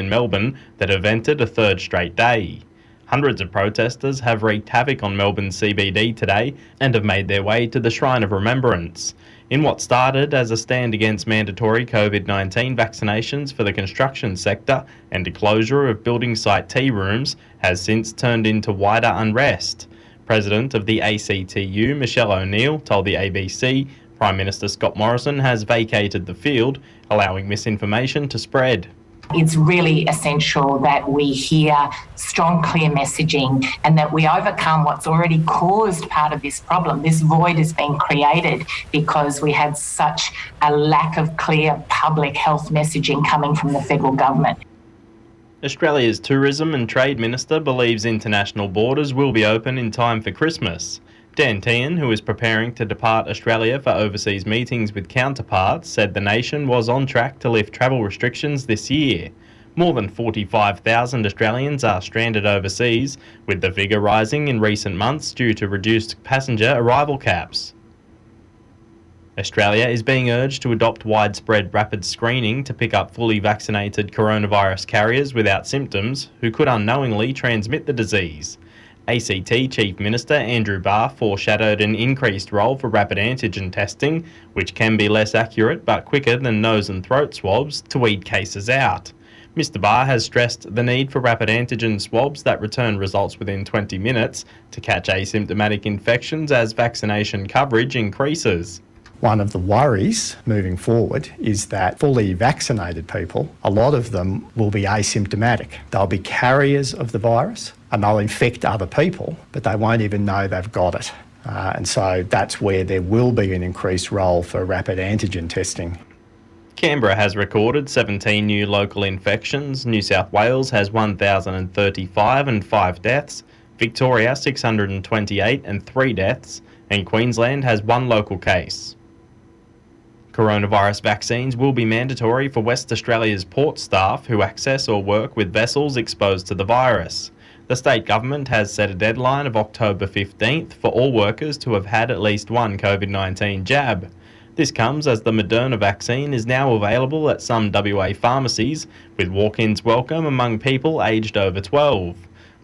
in Melbourne that have entered a third straight day. Hundreds of protesters have wreaked havoc on Melbourne's CBD today and have made their way to the Shrine of Remembrance. In what started as a stand against mandatory COVID 19 vaccinations for the construction sector and a closure of building site tea rooms, has since turned into wider unrest. President of the ACTU, Michelle O'Neill, told the ABC Prime Minister Scott Morrison has vacated the field, allowing misinformation to spread. It's really essential that we hear strong, clear messaging and that we overcome what's already caused part of this problem. This void has been created because we had such a lack of clear public health messaging coming from the federal government. Australia's Tourism and Trade Minister believes international borders will be open in time for Christmas. Dan Tehan, who is preparing to depart Australia for overseas meetings with counterparts, said the nation was on track to lift travel restrictions this year. More than 45,000 Australians are stranded overseas, with the figure rising in recent months due to reduced passenger arrival caps. Australia is being urged to adopt widespread rapid screening to pick up fully vaccinated coronavirus carriers without symptoms who could unknowingly transmit the disease. ACT Chief Minister Andrew Barr foreshadowed an increased role for rapid antigen testing, which can be less accurate but quicker than nose and throat swabs to weed cases out. Mr. Barr has stressed the need for rapid antigen swabs that return results within 20 minutes to catch asymptomatic infections as vaccination coverage increases. One of the worries moving forward is that fully vaccinated people, a lot of them will be asymptomatic. They'll be carriers of the virus and they'll infect other people, but they won't even know they've got it. Uh, and so that's where there will be an increased role for rapid antigen testing. Canberra has recorded 17 new local infections. New South Wales has 1,035 and 5 deaths. Victoria 628 and 3 deaths. And Queensland has one local case. Coronavirus vaccines will be mandatory for West Australia's port staff who access or work with vessels exposed to the virus. The state government has set a deadline of October 15th for all workers to have had at least one COVID 19 jab. This comes as the Moderna vaccine is now available at some WA pharmacies, with walk ins welcome among people aged over 12.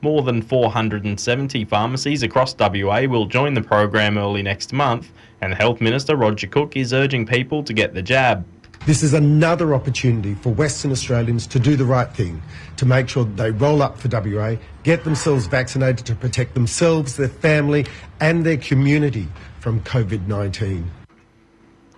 More than 470 pharmacies across WA will join the program early next month, and Health Minister Roger Cook is urging people to get the jab. This is another opportunity for Western Australians to do the right thing, to make sure they roll up for WA, get themselves vaccinated to protect themselves, their family, and their community from COVID 19.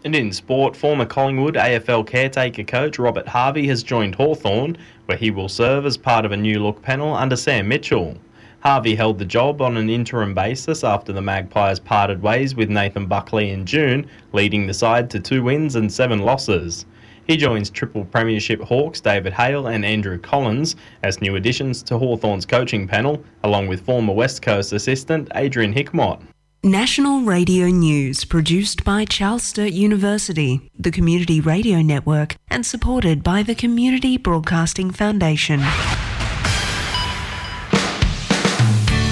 And in sport, former Collingwood AFL caretaker coach Robert Harvey has joined Hawthorn, where he will serve as part of a new look panel under Sam Mitchell. Harvey held the job on an interim basis after the Magpies parted ways with Nathan Buckley in June, leading the side to two wins and seven losses. He joins Triple Premiership Hawks David Hale and Andrew Collins as new additions to Hawthorn's coaching panel, along with former West Coast assistant Adrian Hickmott. National Radio News produced by Charles Sturt University, the Community Radio Network, and supported by the Community Broadcasting Foundation.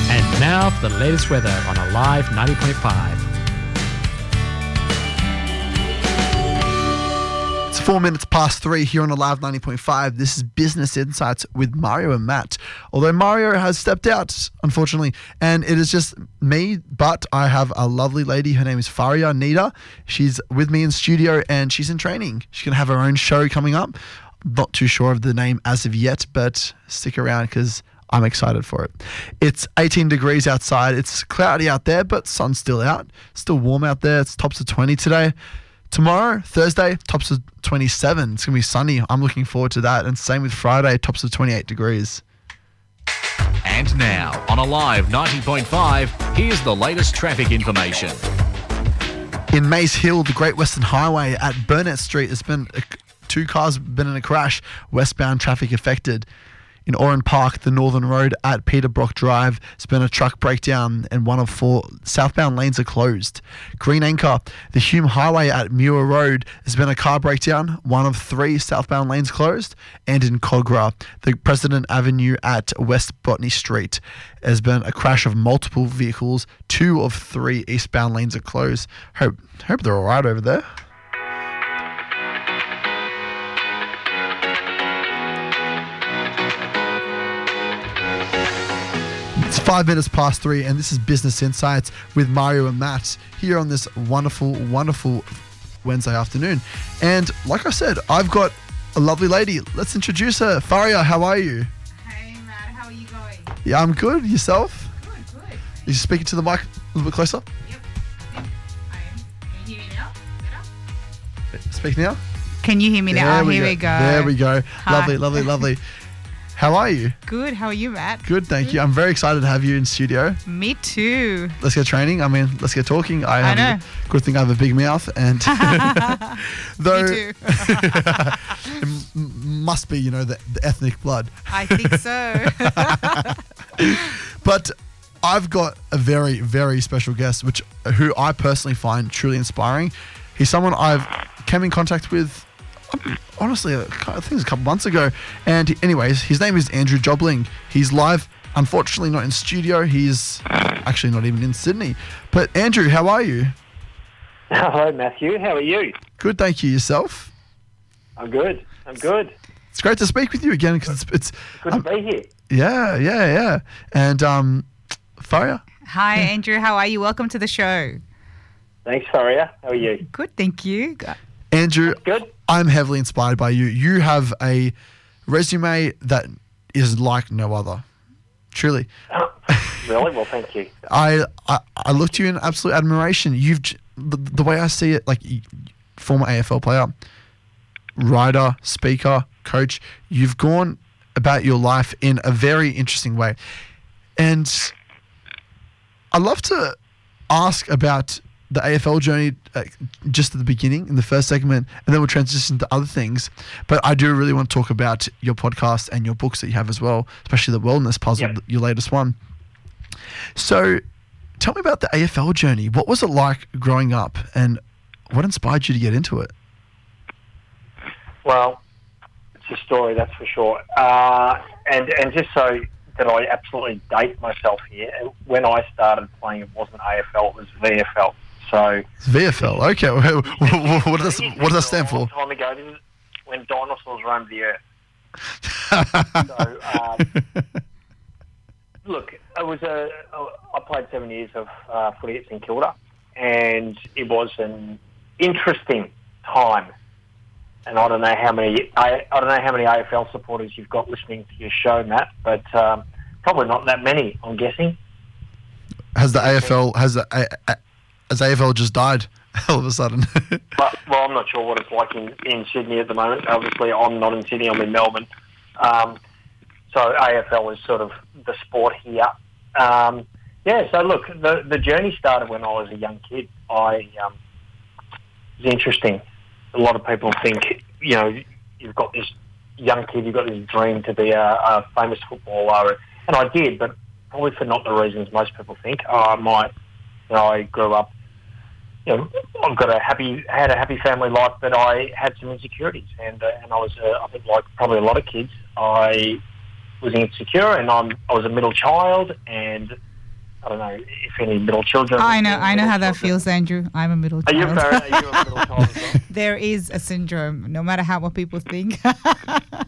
And now for the latest weather on Alive 90.5. four minutes past three here on Alive 90.5. This is Business Insights with Mario and Matt. Although Mario has stepped out, unfortunately, and it is just me, but I have a lovely lady. Her name is Faria Nita. She's with me in studio and she's in training. She's going to have her own show coming up. Not too sure of the name as of yet, but stick around because I'm excited for it. It's 18 degrees outside. It's cloudy out there, but sun's still out. Still warm out there. It's tops of 20 today. Tomorrow, Thursday, tops of 27. It's going to be sunny. I'm looking forward to that. And same with Friday, tops of 28 degrees. And now, on Alive 90.5, here's the latest traffic information. In Mays Hill, the Great Western Highway at Burnett Street, has been two cars been in a crash, westbound traffic affected. In Oran Park, the Northern Road at Peter Brock Drive, has been a truck breakdown and one of four southbound lanes are closed. Greenacre, the Hume Highway at Muir Road, has been a car breakdown, one of three southbound lanes closed. And in Kogarah, the President Avenue at West Botany Street, has been a crash of multiple vehicles. Two of three eastbound lanes are closed. Hope, hope they're all right over there. Five minutes past three, and this is Business Insights with Mario and Matt here on this wonderful, wonderful Wednesday afternoon. And like I said, I've got a lovely lady. Let's introduce her. Faria, how are you? Hey Matt, how are you going? Yeah, I'm good. Yourself? Good, good. You speaking to the mic a little bit closer? Yep. Yep. I am. Can you hear me now? Better? Speak now. Can you hear me now? There oh, here we go. There we go. Hi. Lovely, lovely, lovely. How are you? Good. How are you, Matt? Good, thank you. I'm very excited to have you in studio. Me too. Let's get training. I mean, let's get talking. I, I have know. A, good thing I have a big mouth, and though too. it must be, you know, the, the ethnic blood. I think so. But I've got a very, very special guest, which who I personally find truly inspiring. He's someone I've came in contact with, honestly, I think it was a couple months ago. And he- anyways, his name is Andrew Jobling. He's live, unfortunately not in studio. He's actually not even in Sydney. But Andrew, how are you? Hello, Matthew. How are you? Good, thank you. Yourself? I'm good. I'm good. It's great to speak with you again because it's, it's Good to be here. yeah, yeah, yeah. And um, Faria, Hi, Andrew. How are you? Welcome to the show. Thanks, Faria. How are you? Good, thank you. Andrew, Good. I'm heavily inspired by you. You have a resume that is like no other. Truly, oh, really? Well, thank you. I I, I look to you in absolute admiration. You've the, the way I see it, like former AFL player, writer, speaker, coach. You've gone about your life in a very interesting way, and I'd love to ask about the AFL journey uh, just at the beginning in the first segment, and then we'll transition to other things. But I do really want to talk about your podcast and your books that you have as well, especially the Wellness Puzzle, Yep. your latest one. So, tell me about the AFL journey. What was it like growing up, and what inspired you to get into it? Well, it's a story, that's for sure. Uh, and and just so that I absolutely date myself here, when I started playing, it wasn't AFL, it was VFL. So It's VFL. Okay, what does that, what does that stand for? time ago, this is when dinosaurs roamed the earth. so, um, look, it was a. I played seven years of uh, footy at St Kilda, and it was an interesting time. And I don't know how many I, I don't know how many AFL supporters you've got listening to your show, Matt, but um, probably not that many. I'm guessing. Has the AFL has the A- A- has AFL just died all of a sudden? But, well, I'm not sure what it's like in, in Sydney at the moment. Obviously, I'm not in Sydney. I'm in Melbourne. Um, so AFL is sort of the sport here. Um, yeah. So look, the the journey started when I was a young kid. I um, it's interesting. A lot of people think you know you've got this young kid, you've got this dream to be a, a famous footballer, and I did, but probably for not the reasons most people think. Oh, I might. You know, I grew up you know, I've got a happy, had a happy family life, but I had some insecurities, and uh, and I was, uh, I think, like probably a lot of kids, I was insecure, and I'm, I was a middle child, and I don't know if any middle children. I know. I know how that feels, Andrew. I'm a middle Are you, child. Are you a middle child as well? there is a syndrome, no matter how what people think.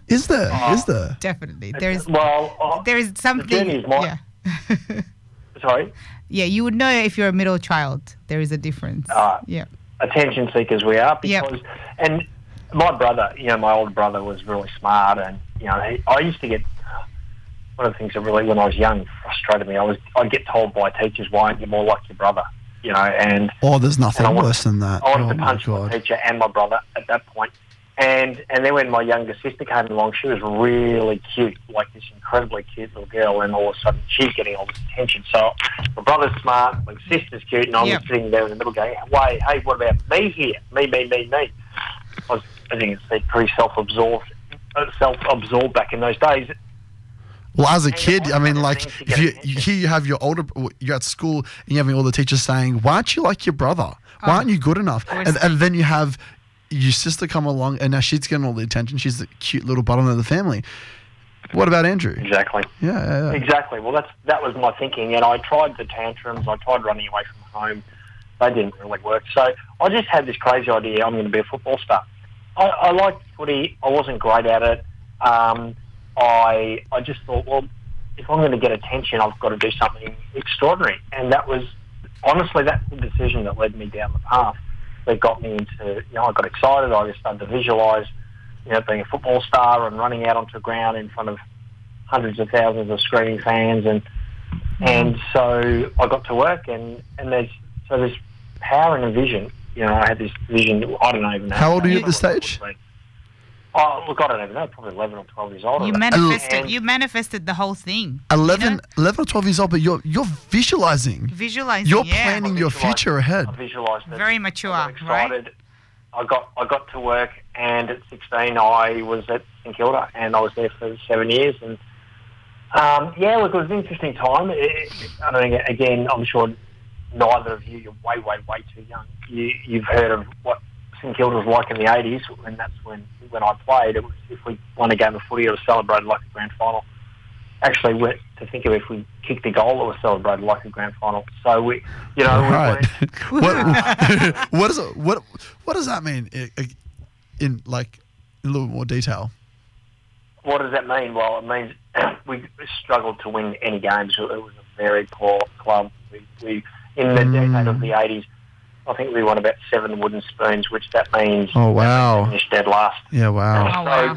is there? Is there? Definitely, there's Well, uh, there is something. journey is my- yeah. sorry, yeah, you would know if you're a middle child. There is a difference. Ah. yeah. attention seekers we are Yep. because, and my brother, you know, my older brother was really smart, and you know, he, I used to get. One of the things that really, when I was young, frustrated me. I was, I'd get told by teachers, "Why aren't you more like your brother?" You know, and Oh, there's nothing And I worse than that. I wanted Oh to punch my god. teacher and my brother at that point. And and then when my younger sister came along, she was really cute, like this incredibly cute little girl, and all of a sudden she's getting all this attention. So my brother's smart, my sister's cute, and I'm Yep. sitting there in the middle going, "Wait, hey, what about me here? Me, me, me, me." I was, as you can see, pretty self-absorbed, uh, self-absorbed back in those days. Well, as a kid, I mean, like, if you, here you have your older, you're at school and you're having all the teachers saying, "Why aren't you like your brother? Why aren't you good enough?" And, and then you have your sister come along, and now she's getting all the attention. She's the cute little bottom of the family. What about Andrew? Exactly. Yeah, yeah, yeah. Exactly. Well, that's that was my thinking, and I tried the tantrums. I tried running away from home. They didn't really work. So I just had this crazy idea. I'm going to be a football star. I, I liked footy. I wasn't great at it. Um, I I just thought, well, if I'm going to get attention, I've got to do something extraordinary. And that was honestly that's the decision that led me down the path that got me into. You know, I got excited. I just started to visualise, you know, being a football star and running out onto the ground in front of hundreds of thousands of screaming fans, and and so I got to work, and and there's so there's power in a vision. You know, I had this vision. I don't even know. How old are you at this stage? Oh, look, I don't even know. Probably 11 or 12 years old. You manifested. You manifested the whole thing. 11, 11 or 12 years old, but you're you're visualizing. Visualizing. You're yeah. planning your future ahead. I visualised it. Very mature, I got excited. I got I got to work, and at 16, I was at St Kilda, and I was there for seven years. And um, yeah, look, it was an interesting time. It, it- I don't know. Again, I'm sure neither of you, you're way, way, way too young. You, you've heard of what St Kilda was like in the 80s, and that's when when I played. It was if we won a game of footy, it was celebrated like a grand final. Actually, we to think of it, if we kicked a goal, it was celebrated like a grand final. So we, you know, Right. weren't- what, what is it? What what does that mean? In like in a little bit more detail. What does that mean? Well, it means we struggled to win any games. It was a very poor club. We, we in the mm. decade of the eighties, I think we won about seven wooden spoons, which that means Oh wow. finished dead last. Yeah, wow.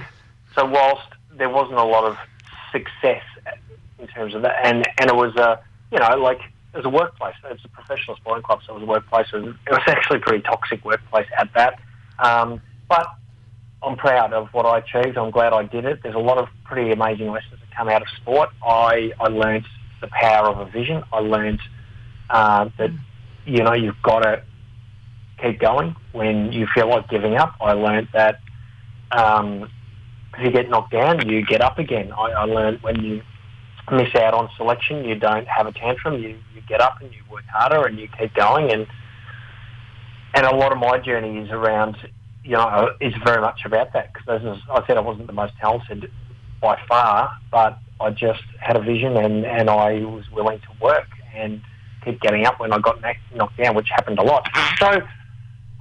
so, so whilst there wasn't a lot of success in terms of that, and and it was a you know like it was a workplace. It's a professional sporting club, so it was a workplace. It was, it was actually a pretty toxic workplace at that. Um, but I'm proud of what I achieved. I'm glad I did it. There's a lot of pretty amazing lessons that come out of sport. I I learned the power of a vision. I learned uh, that you know you've got to keep going when you feel like giving up. I learned that um, if you get knocked down, you get up again. I, I learned when you miss out on selection, you don't have a tantrum. You, you get up and you work harder and you keep going. And and a lot of my journey is around, you know, is very much about that because as I said, I wasn't the most talented by far, but I just had a vision and, and I was willing to work and keep getting up when I got knocked down, which happened a lot. So,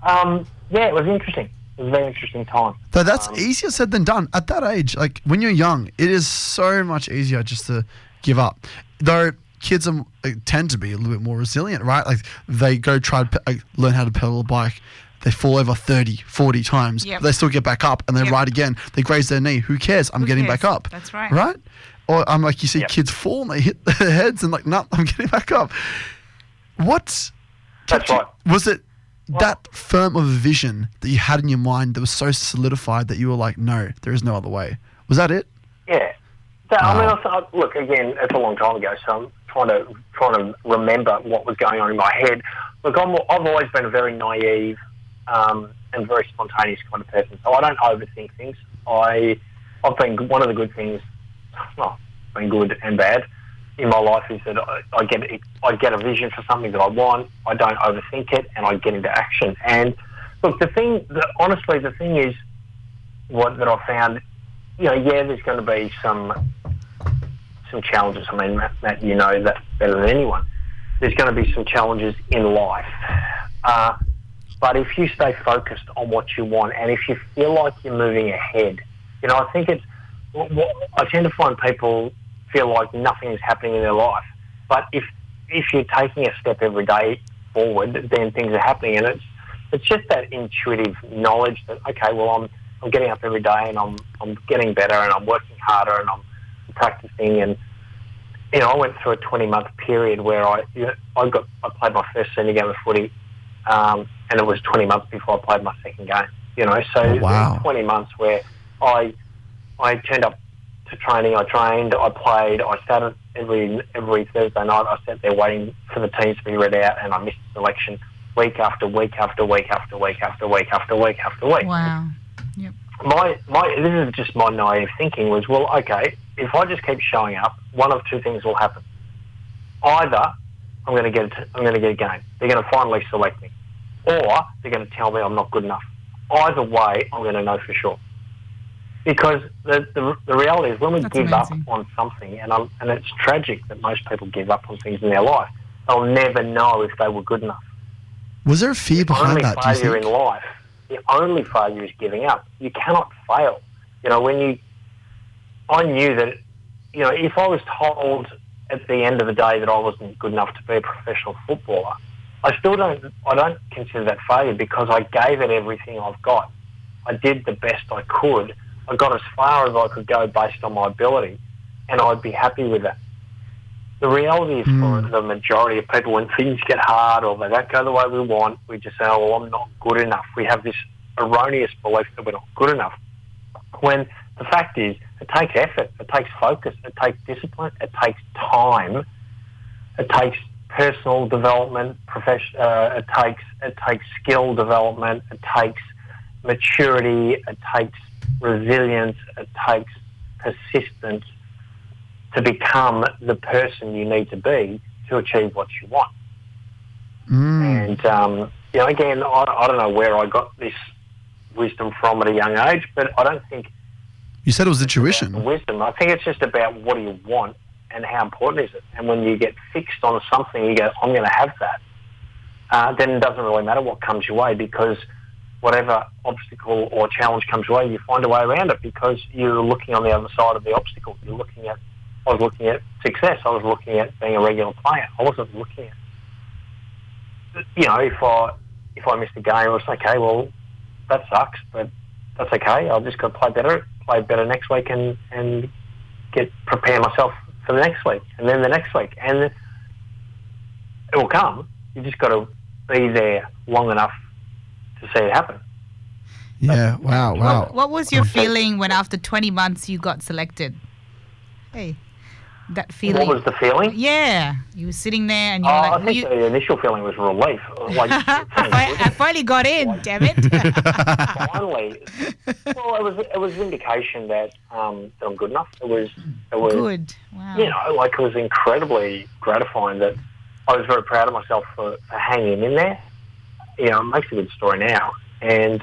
um, yeah, it was interesting. It was a very interesting time. But that's easier said than done. At that age, like when you're young, it is so much easier just to give up. Though kids are, uh, tend to be a little bit more resilient, right? Like they go try to pe- uh, learn how to pedal a bike. They fall over 30, 40 times. Yep. But they still get back up and they Yep. ride again. They graze their knee. Who cares? I'm Who getting cares? back up. That's right. Right? Or I'm like, you see kids fall and they hit their heads and like, no, I'm getting back up. What? That's right. Was it that firm of a vision that you had in your mind that was so solidified that you were like, no, there is no other way? Was that it? Yeah. So, I mean, I look, again, it's a long time ago, so I'm trying to trying to remember what was going on in my head. Look, I'm, I've always been a very naive um, and very spontaneous kind of person, so I don't overthink things. I, I've been one of the good things, well, been good and bad in my life is that I, I get I get a vision for something that I want. I don't overthink it, and I get into action. And look, the thing, the, honestly, the thing is, what that I found, you know, yeah, there's going to be some some challenges. I mean, Matt, Matt, you know that better than anyone. There's going to be some challenges in life. Uh, but if you stay focused on what you want and if you feel like you're moving ahead, you know, I think it's, I tend to find people feel like nothing is happening in their life. But if, if you're taking a step every day forward, then things are happening. And it's, it's just that intuitive knowledge that, okay, well, I'm, I'm getting up every day and I'm, I'm getting better and I'm working harder and I'm practicing and you know I went through a 20 month period where I you know, I got I played my first senior game of footy um, and it was 20 months before I played my second game you know so Oh, wow. 20 months where I I turned up to training. I trained I played I sat every every Thursday night I sat there waiting for the teams to be read out and I missed selection week after week after week after week after week after week after week. Wow. Yep. my my this is just my naive thinking was well okay if I just keep showing up one of two things will happen. Either I'm going to get a, I'm going to get a game. They're going to finally select me. Or they're going to tell me I'm not good enough. Either way I'm going to know for sure because the the, the reality is when we That's give amazing. up on something and I'm, and it's tragic that most people give up on things in their life they'll never know if they were good enough Was there a fear behind only that? Do you failure think? in life. The only failure is giving up. You cannot fail. You know, when you, I knew that you know, if I was told at the end of the day that I wasn't good enough to be a professional footballer, I still don't. I don't consider that failure because I gave it everything I've got. I did the best I could. I got as far as I could go based on my ability, and I'd be happy with that. The reality is for the majority of people, when things get hard or they don't go the way we want, we just say, "Oh, well, I'm not good enough." We have this erroneous belief that we're not good enough. When the fact is, it takes effort, it takes focus, it takes discipline, it takes time, it takes personal development, profession, uh, it takes it takes skill development, it takes maturity, it takes resilience, it takes persistence to become the person you need to be to achieve what you want. And um, you know, again, I, I don't know where I got this wisdom from at a young age, but I don't think You said it was intuition. wisdom. I think it's just about what do you want and how important is it. And when you get fixed on something, you go, I'm going to have that. Uh, then it doesn't really matter what comes your way because whatever obstacle or challenge comes your way, you find a way around it because you're looking on the other side of the obstacle. You're looking at, I was looking at success. I was looking at being a regular player. I wasn't looking at, you know, if I if I missed a game, I was okay. Well, that sucks, but that's okay. I've just got to play better, play better next week, and and get prepare myself for the next week, and then the next week, and it will come. You just got to be there long enough to see it happen. Yeah. Wow. Wow. What, what was your feeling when after 20 months you got selected? Hey, that feeling. What was the feeling? Yeah, you were sitting there and Oh, you were I think you, the initial feeling was relief. Like I, I finally got in, damn it. finally, well, it was it was vindication that um, that I'm good enough. It was it was Good. Wow. you know, like it was incredibly gratifying that I was very proud of myself for, for hanging in there. You know, it makes a good story now. And,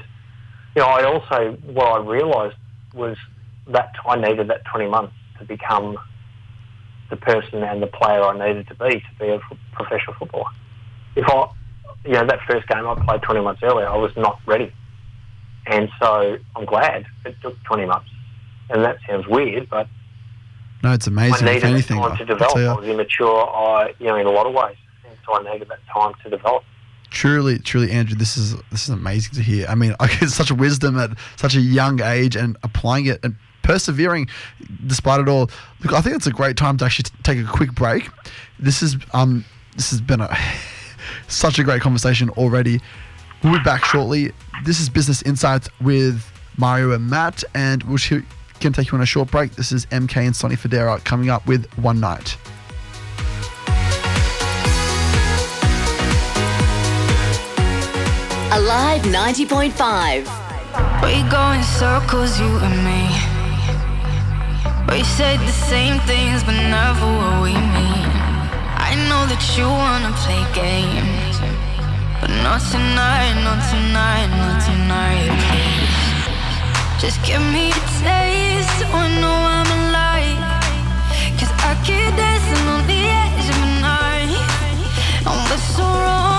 you know, I also, what I realised was that I needed that 20 months to become the person and the player I needed to be to be a f- professional footballer. If I, you know, that first game I played 20 months earlier, I was not ready. And so I'm glad it took 20 months. And that sounds weird, but No, it's amazing. I If needed anything, that time to develop. I was immature, I, you know, in a lot of ways, and so I needed that time to develop. Truly, truly, Andrew, this is this is amazing to hear. I mean, I get such wisdom at such a young age and applying it and persevering despite it all. Look, I think it's a great time to actually t- take a quick break. This is um this has been a such a great conversation already. We'll be back shortly. This is Business Insights with Mario and Matt, and we'll sh- can take you on a short break. This is MK and Sonny Fodera coming up with One Night. Alive 90.5. We go in circles, you and me. We said the same things, but never what we mean. I know that you wanna play games, but not tonight, not tonight, not tonight, please. Just give me a taste so I know I'm alive. Cause I keep dancing on the edge of a knife. And what's so wrong,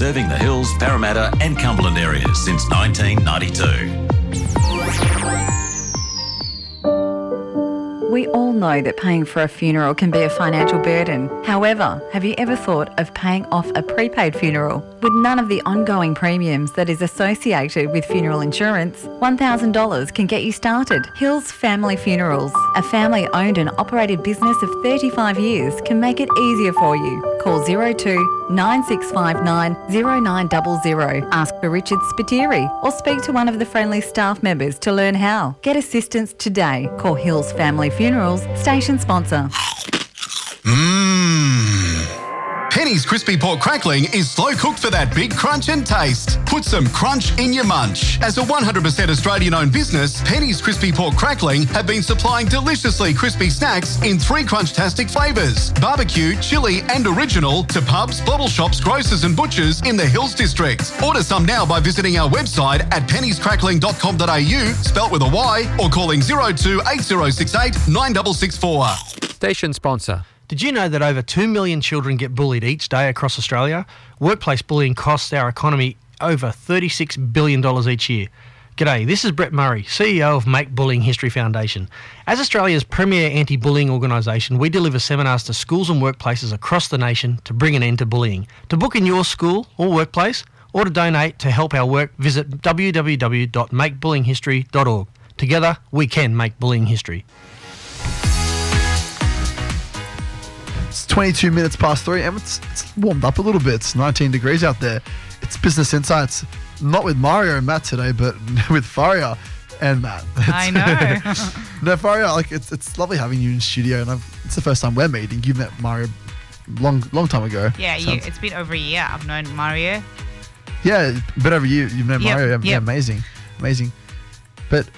serving the Hills, Parramatta, and Cumberland areas since 1992. Know that paying for a funeral can be a financial burden. However, have you ever thought of paying off a prepaid funeral? With none of the ongoing premiums that is associated with funeral insurance, $1,000 can get you started. Hills Family Funerals, a family owned and operated business of 35 years, can make it easier for you. Call 02 9659 0900. Ask for Richard Spiteri or speak to one of the friendly staff members to learn how. Get assistance today. Call Hills Family Funerals, station sponsor. Mmm. Penny's crispy pork crackling is slow cooked for that big crunch and taste. Put some crunch in your munch. As a 100% Australian owned business, Penny's crispy pork crackling have been supplying deliciously crispy snacks in three crunchtastic flavours barbecue, chili, and original to pubs, bottle shops, grocers, and butchers in the Hills District. Order some now by visiting our website at pennyscrackling.com.au, spelt with a Y, or calling 02 8068 9664. Station sponsor. Did you know that over 2 million children get bullied each day across Australia? Workplace bullying costs our economy over $36 billion each year. G'day, this is Brett Murray, CEO of Make Bullying History Foundation. As Australia's premier anti bullying organisation, we deliver seminars to schools and workplaces across the nation to bring an end to bullying. To book in your school or workplace, or to donate to help our work, visit www.makebullyinghistory.org. Together, we can make bullying history. It's 22 minutes past three, and it's, it's warmed up a little bit. It's 19 degrees out there. It's Business Insights, not with Mario and Matt today, but with Faria and Matt. I know. no, Faria, like it's it's lovely having you in studio, and I've, it's the first time we're meeting. You met Mario long long time ago. Yeah, you, it's been over a year. I've known Mario. Yeah, but over you, you've known Yep, Mario. Yeah, yep. amazing, amazing. But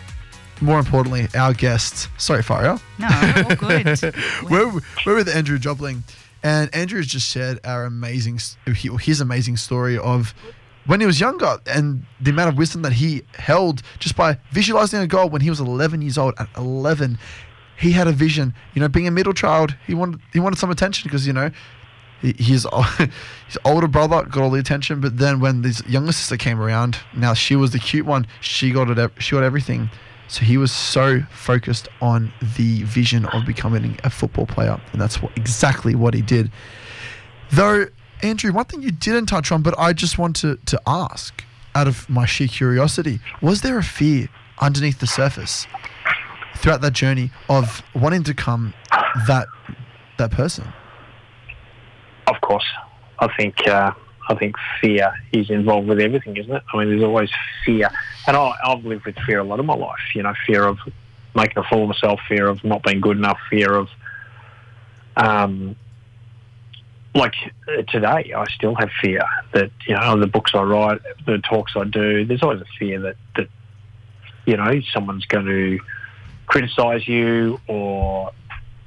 more importantly, our guest. Sorry, Faria. No, all good. we're, we're with Andrew Jobling, and Andrew has just shared our amazing, his amazing story of when he was younger and the amount of wisdom that he held just by visualizing a goal when he was 11 years old. At 11, he had a vision. You know, being a middle child, he wanted he wanted some attention because you know. His his older brother got all the attention, but then when his younger sister came around, now she was the cute one. She got it. She got everything. So he was so focused on the vision of becoming a football player, and that's what exactly what he did. Though, Andrew, one thing you didn't touch on, but I just want to, to ask, out of my sheer curiosity, was there a fear underneath the surface throughout that journey of wanting to become that that person? Of course, I think uh, I think fear is involved with everything, isn't it? I mean, there's always fear, and I, I've lived with fear a lot of my life. You know, fear of making a fool of myself, fear of not being good enough, fear of um, like uh, today, I still have fear that you know the books I write, the talks I do. There's always a fear that that you know someone's going to criticise you, or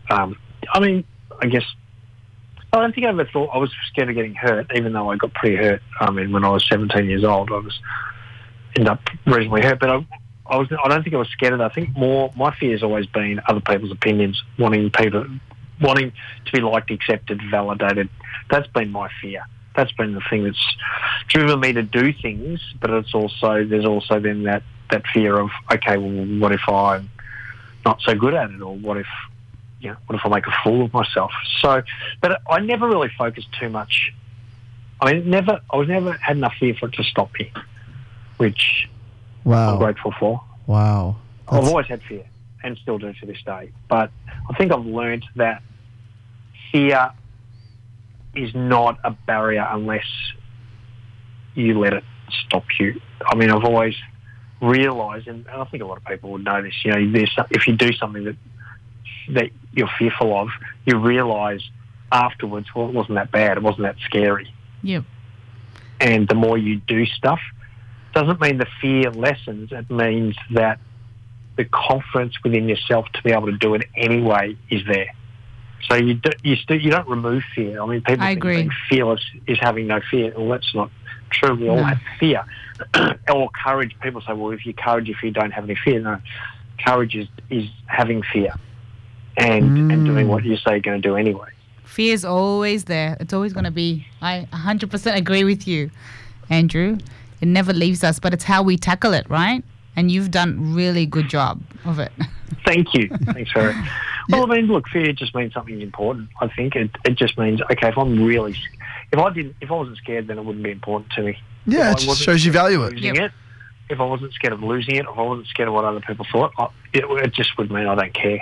um, I mean, I guess I don't think I ever thought I was scared of getting hurt, even though I got pretty hurt. I mean, when I was 17 years old, I was ended up reasonably hurt, but I, I was. I don't think I was scared of that. I think more my fear has always been other people's opinions, wanting people, wanting to be liked, accepted, validated. That's been my fear. That's been the thing that's driven me to do things. But it's also there's also then that that fear of okay, well, what if I'm not so good at it, or what if you know, what if I make a fool of myself? So, but I never really focused too much. I mean, never. I was never had enough fear for it to stop me, which I'm grateful for. Wow. I've always had fear and still do to this day. But I think I've learned that fear is not a barrier unless you let it stop you. I mean, I've always realised, and I think a lot of people would know this. You know, if you do something that that you're fearful of, you realise afterwards, well, it wasn't that bad. It wasn't that scary Yep. and the more you do stuff doesn't mean the fear lessens it means that the confidence within yourself to be able to do it anyway is there so you do, you still you don't remove fear i mean people I think agree. being fearless is having no fear well that's not true we all No. have fear or courage people say well if you courage if you don't have any fear no courage is is having fear and and doing what mm. you say you're going to do anyway Fear is always there. It's always going to be. I 100% agree with you, Andrew. It never leaves us, but it's how we tackle it, right? And you've done really good job of it. Thank you. Thanks, Harry. Well, I mean, look, fear just means something important. I think it, it just means okay. If I'm really, s- if I didn't, if I wasn't scared, then it wouldn't be important to me. Yeah, If it just shows you value it. Losing it. If I wasn't scared of losing it, if I wasn't scared of what other people thought, I, it, it just would mean I don't care.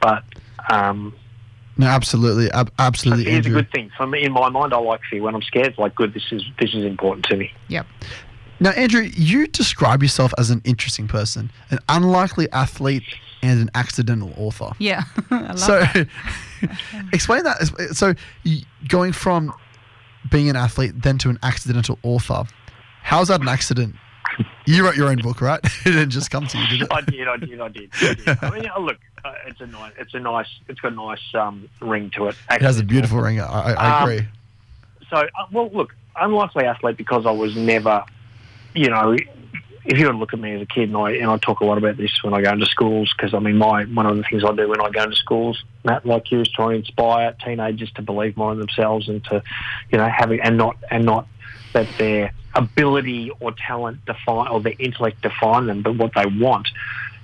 But um, No, absolutely, ab- absolutely, fear is a good thing for me. In my mind, I like fear. When I'm scared, it's like good. This is this is important to me. Yep. Now, Andrew, you describe yourself as an interesting person, an unlikely athlete, and an accidental author. Yeah. I love so, that. explain that. So, going from being an athlete then to an accidental author, how's that an accident? You wrote your own book, right? it didn't just come to you, did it? I did, I did, I did. I, did. I mean, look, uh, it's a nice, it's a nice, it's got a nice um, ring to it. It has a beautiful ring. I, I, I Um, agree. So, uh, well, look, unlikely athlete because I was never, you know, if you were to look at me as a kid, and I and I talk a lot about this when I go into schools because I mean, my one of the things I do when I go into schools, Matt, like you, is try and inspire teenagers to believe more in themselves and to, you know, having and not and not that their ability or talent define or their intellect define them, but what they want.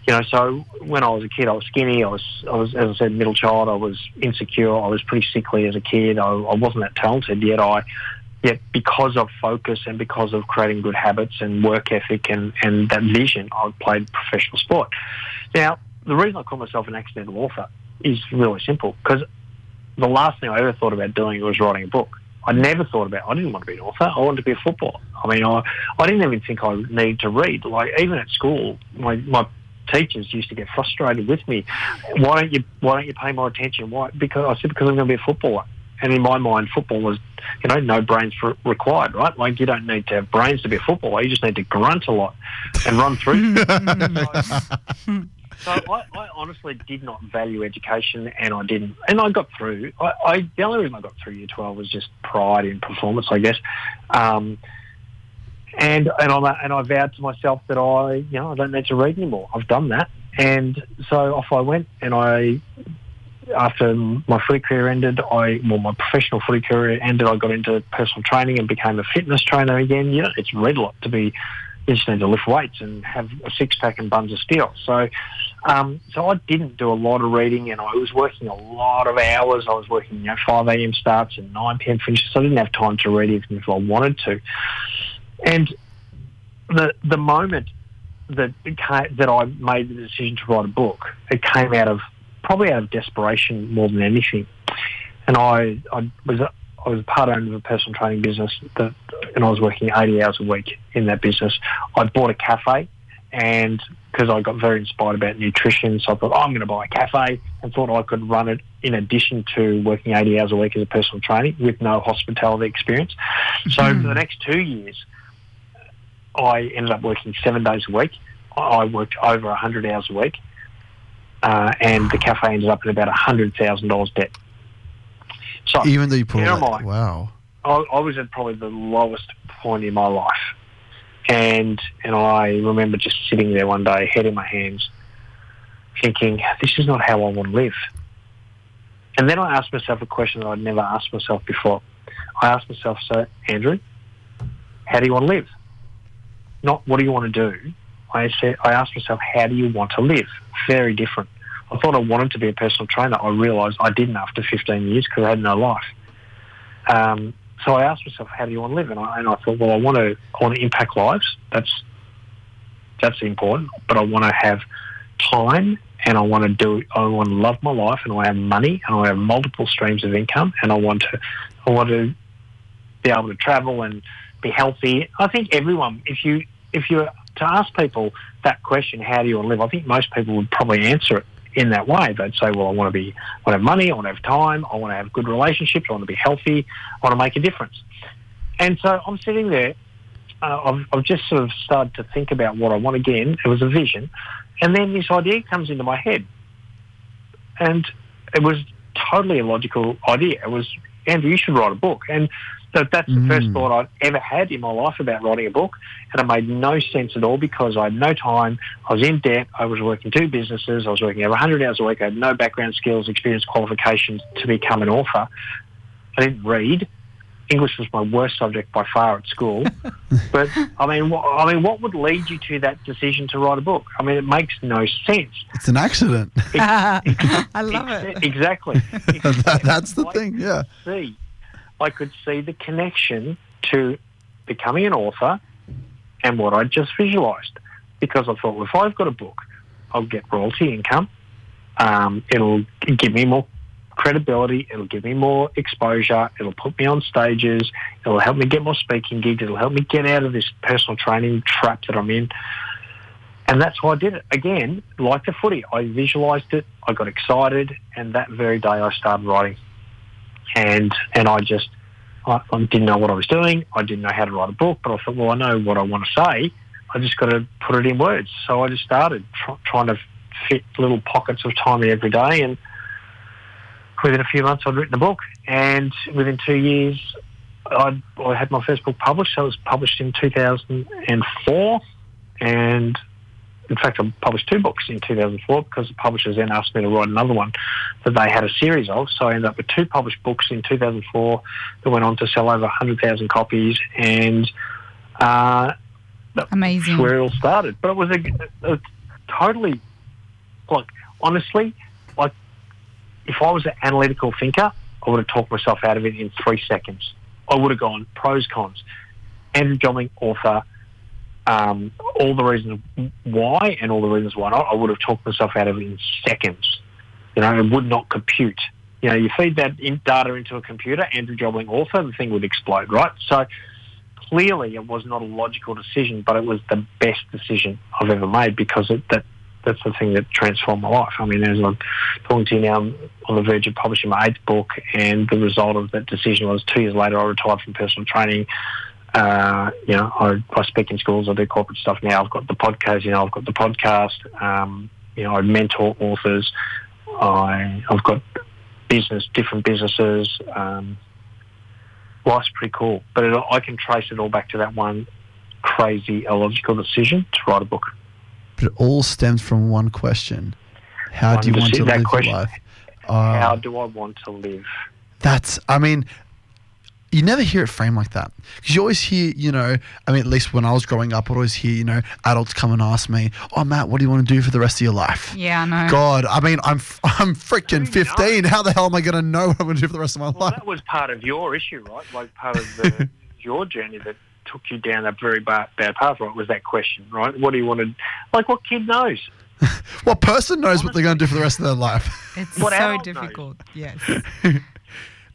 You know, so when I was a kid, I was skinny. I was, I was, as I said, middle child. I was insecure. I was pretty sickly as a kid. I, I wasn't that talented yet. I, yet because of focus and because of creating good habits and work ethic and, and that vision, I played professional sport. Now, the reason I call myself an accidental author is really simple because the last thing I ever thought about doing was writing a book. I never thought about. I didn't want to be an author. I wanted to be a footballer. I mean, I, I didn't even think I needed to read. Like even at school, my my teachers used to get frustrated with me. Why don't you Why don't you pay more attention? Why? Because I said because I'm going to be a footballer. And in my mind, football was, you know, no brains for, required, right? Like you don't need to have brains to be a footballer. You just need to grunt a lot and run through. So I, I honestly did not value education, and I didn't. And I got through. I, I the only reason I got through year twelve was just pride in performance, I guess. Um, and and I and I vowed to myself that I, you know, I don't need to read anymore. I've done that, and so off I went. And I, after my footy career ended, I well, my professional footy career ended. I got into personal training and became a fitness trainer again. You know, it's read a lot to be just need to lift weights and have a six pack and buns of steel. So, um, so I didn't do a lot of reading, and I was working a lot of hours. I was working, you know, five a.m. starts and nine p.m. finishes. So I didn't have time to read even if I wanted to. And the the moment that it came, that I made the decision to write a book, it came out of probably out of desperation more than anything. And I I was I was part owner of a personal training business that, and I was working 80 hours a week in that business. I bought a cafe, and because I got very inspired about nutrition, so I thought oh, I'm going to buy a cafe, and thought I could run it in addition to working 80 hours a week as a personal trainer with no hospitality experience. So hmm. for the next two years, I ended up working seven days a week. I worked over 100 hours a week, uh, and the cafe ended up in about $100,000 debt. So Even though you put all that, I. wow. I, I was at probably the lowest point in my life, and and I remember just sitting there one day, head in my hands, thinking, "This is not how I want to live." And then I asked myself a question that I'd never asked myself before. I asked myself, "So, Andrew, how do you want to live? Not what do you want to do." I said, I asked myself, "How do you want to live?" Very different. I thought I wanted to be a personal trainer. I realised I didn't after 15 years because I had no life. Um, so I asked myself, how do you want to live? And I, and I thought, well, I want to, I want to impact lives. That's that's important. But I want to have time, and I want to do, I want to love my life, and I have money, and I have multiple streams of income, and I want to, I want to be able to travel and be healthy. I think everyone, if you if you were to ask people that question, how do you want to live? I think most people would probably answer it in that way. They'd say, well, I want to be, I want to have money, I want to have time, I want to have good relationships, I want to be healthy, I want to make a difference. And so I'm sitting there. Uh, I've, I've just sort of started to think about what I want again. It was a vision, and then this idea comes into my head, and it was totally a logical idea. It was, Andrew, you should write a book. And so that's the first Mm. thought I'd ever had in my life about writing a book. And it made no sense at all because I had no time. I was in debt. I was working two businesses. I was working over 100 hours a week. I had no background skills, experience, qualifications to become an author. I didn't read. English was my worst subject by far at school. but I mean, what, I mean, what would lead you to that decision to write a book? I mean, it makes no sense. It's an accident. I love it. Exactly. That- that's the thing. Yeah. see, I could see the connection to becoming an author and what I'd just visualised. Because I thought, well, if I've got a book, I'll get royalty income. Um, it'll give me more credibility. It'll give me more exposure. It'll put me on stages. It'll help me get more speaking gigs. It'll help me get out of this personal training trap that I'm in. And that's why I did it. Again, like the footy, I visualised it. I got excited, and that very day I started writing. And and I just I, I didn't know what I was doing. I didn't know how to write a book, but I thought, well, I know what I want to say. I just got to put it in words. So I just started tr- trying to fit little pockets of time every day, and within a few months, I'd written a book. And within two years, I'd, I had my first book published. So it was published in 2004, and in fact, I published two books in 2004 because the publishers then asked me to write another one that they had a series of. So I ended up with two published books in 2004 that went on to sell over 100,000 copies, and uh, that's Amazing. where it all started. But it was a, a totally, like, honestly, like, if I was an analytical thinker, I would have talked myself out of it in three seconds. I would have gone pros, cons. Andrew Jobling, author, um, all the reasons why and all the reasons why not, I would have talked myself out of it in seconds. You know, it would not compute. You know, you feed that in data into a computer, Andrew Jobling author, the thing would explode, right? So clearly it was not a logical decision, but it was the best decision I've ever made because it, that that's the thing that transformed my life. I mean, as I'm talking to you now, I'm on the verge of publishing my eighth book, and the result of that decision was two years later I retired from personal training. Uh, you know, I, I speak in schools, I do corporate stuff now. I've got the podcast, you know, I've got the podcast. Um, you know, I mentor authors. I, I've got business, different businesses. Um, life's pretty cool, but it, I can trace it all back to that one crazy illogical decision to write a book. But it all stems from one question: How do you want to live question. your life? Uh, How do I want to live? That's, I mean, you never hear it framed like that. Because you always hear, you know, I mean, at least when I was growing up, I'd always hear, you know, adults come and ask me, oh, Matt, what do you want to do for the rest of your life? Yeah, I know. God, I mean, I'm I'm freaking 15. How the hell am I going to know what I'm going to do for the rest of my Well, life? that was part of your issue, right? Like part of the, your journey that took you down that very bad, bad path, right? Was that question, right? What do you want to, like what kid knows? What person knows what they're going to do for the rest of their life? It's What so adult knows? difficult. Yes.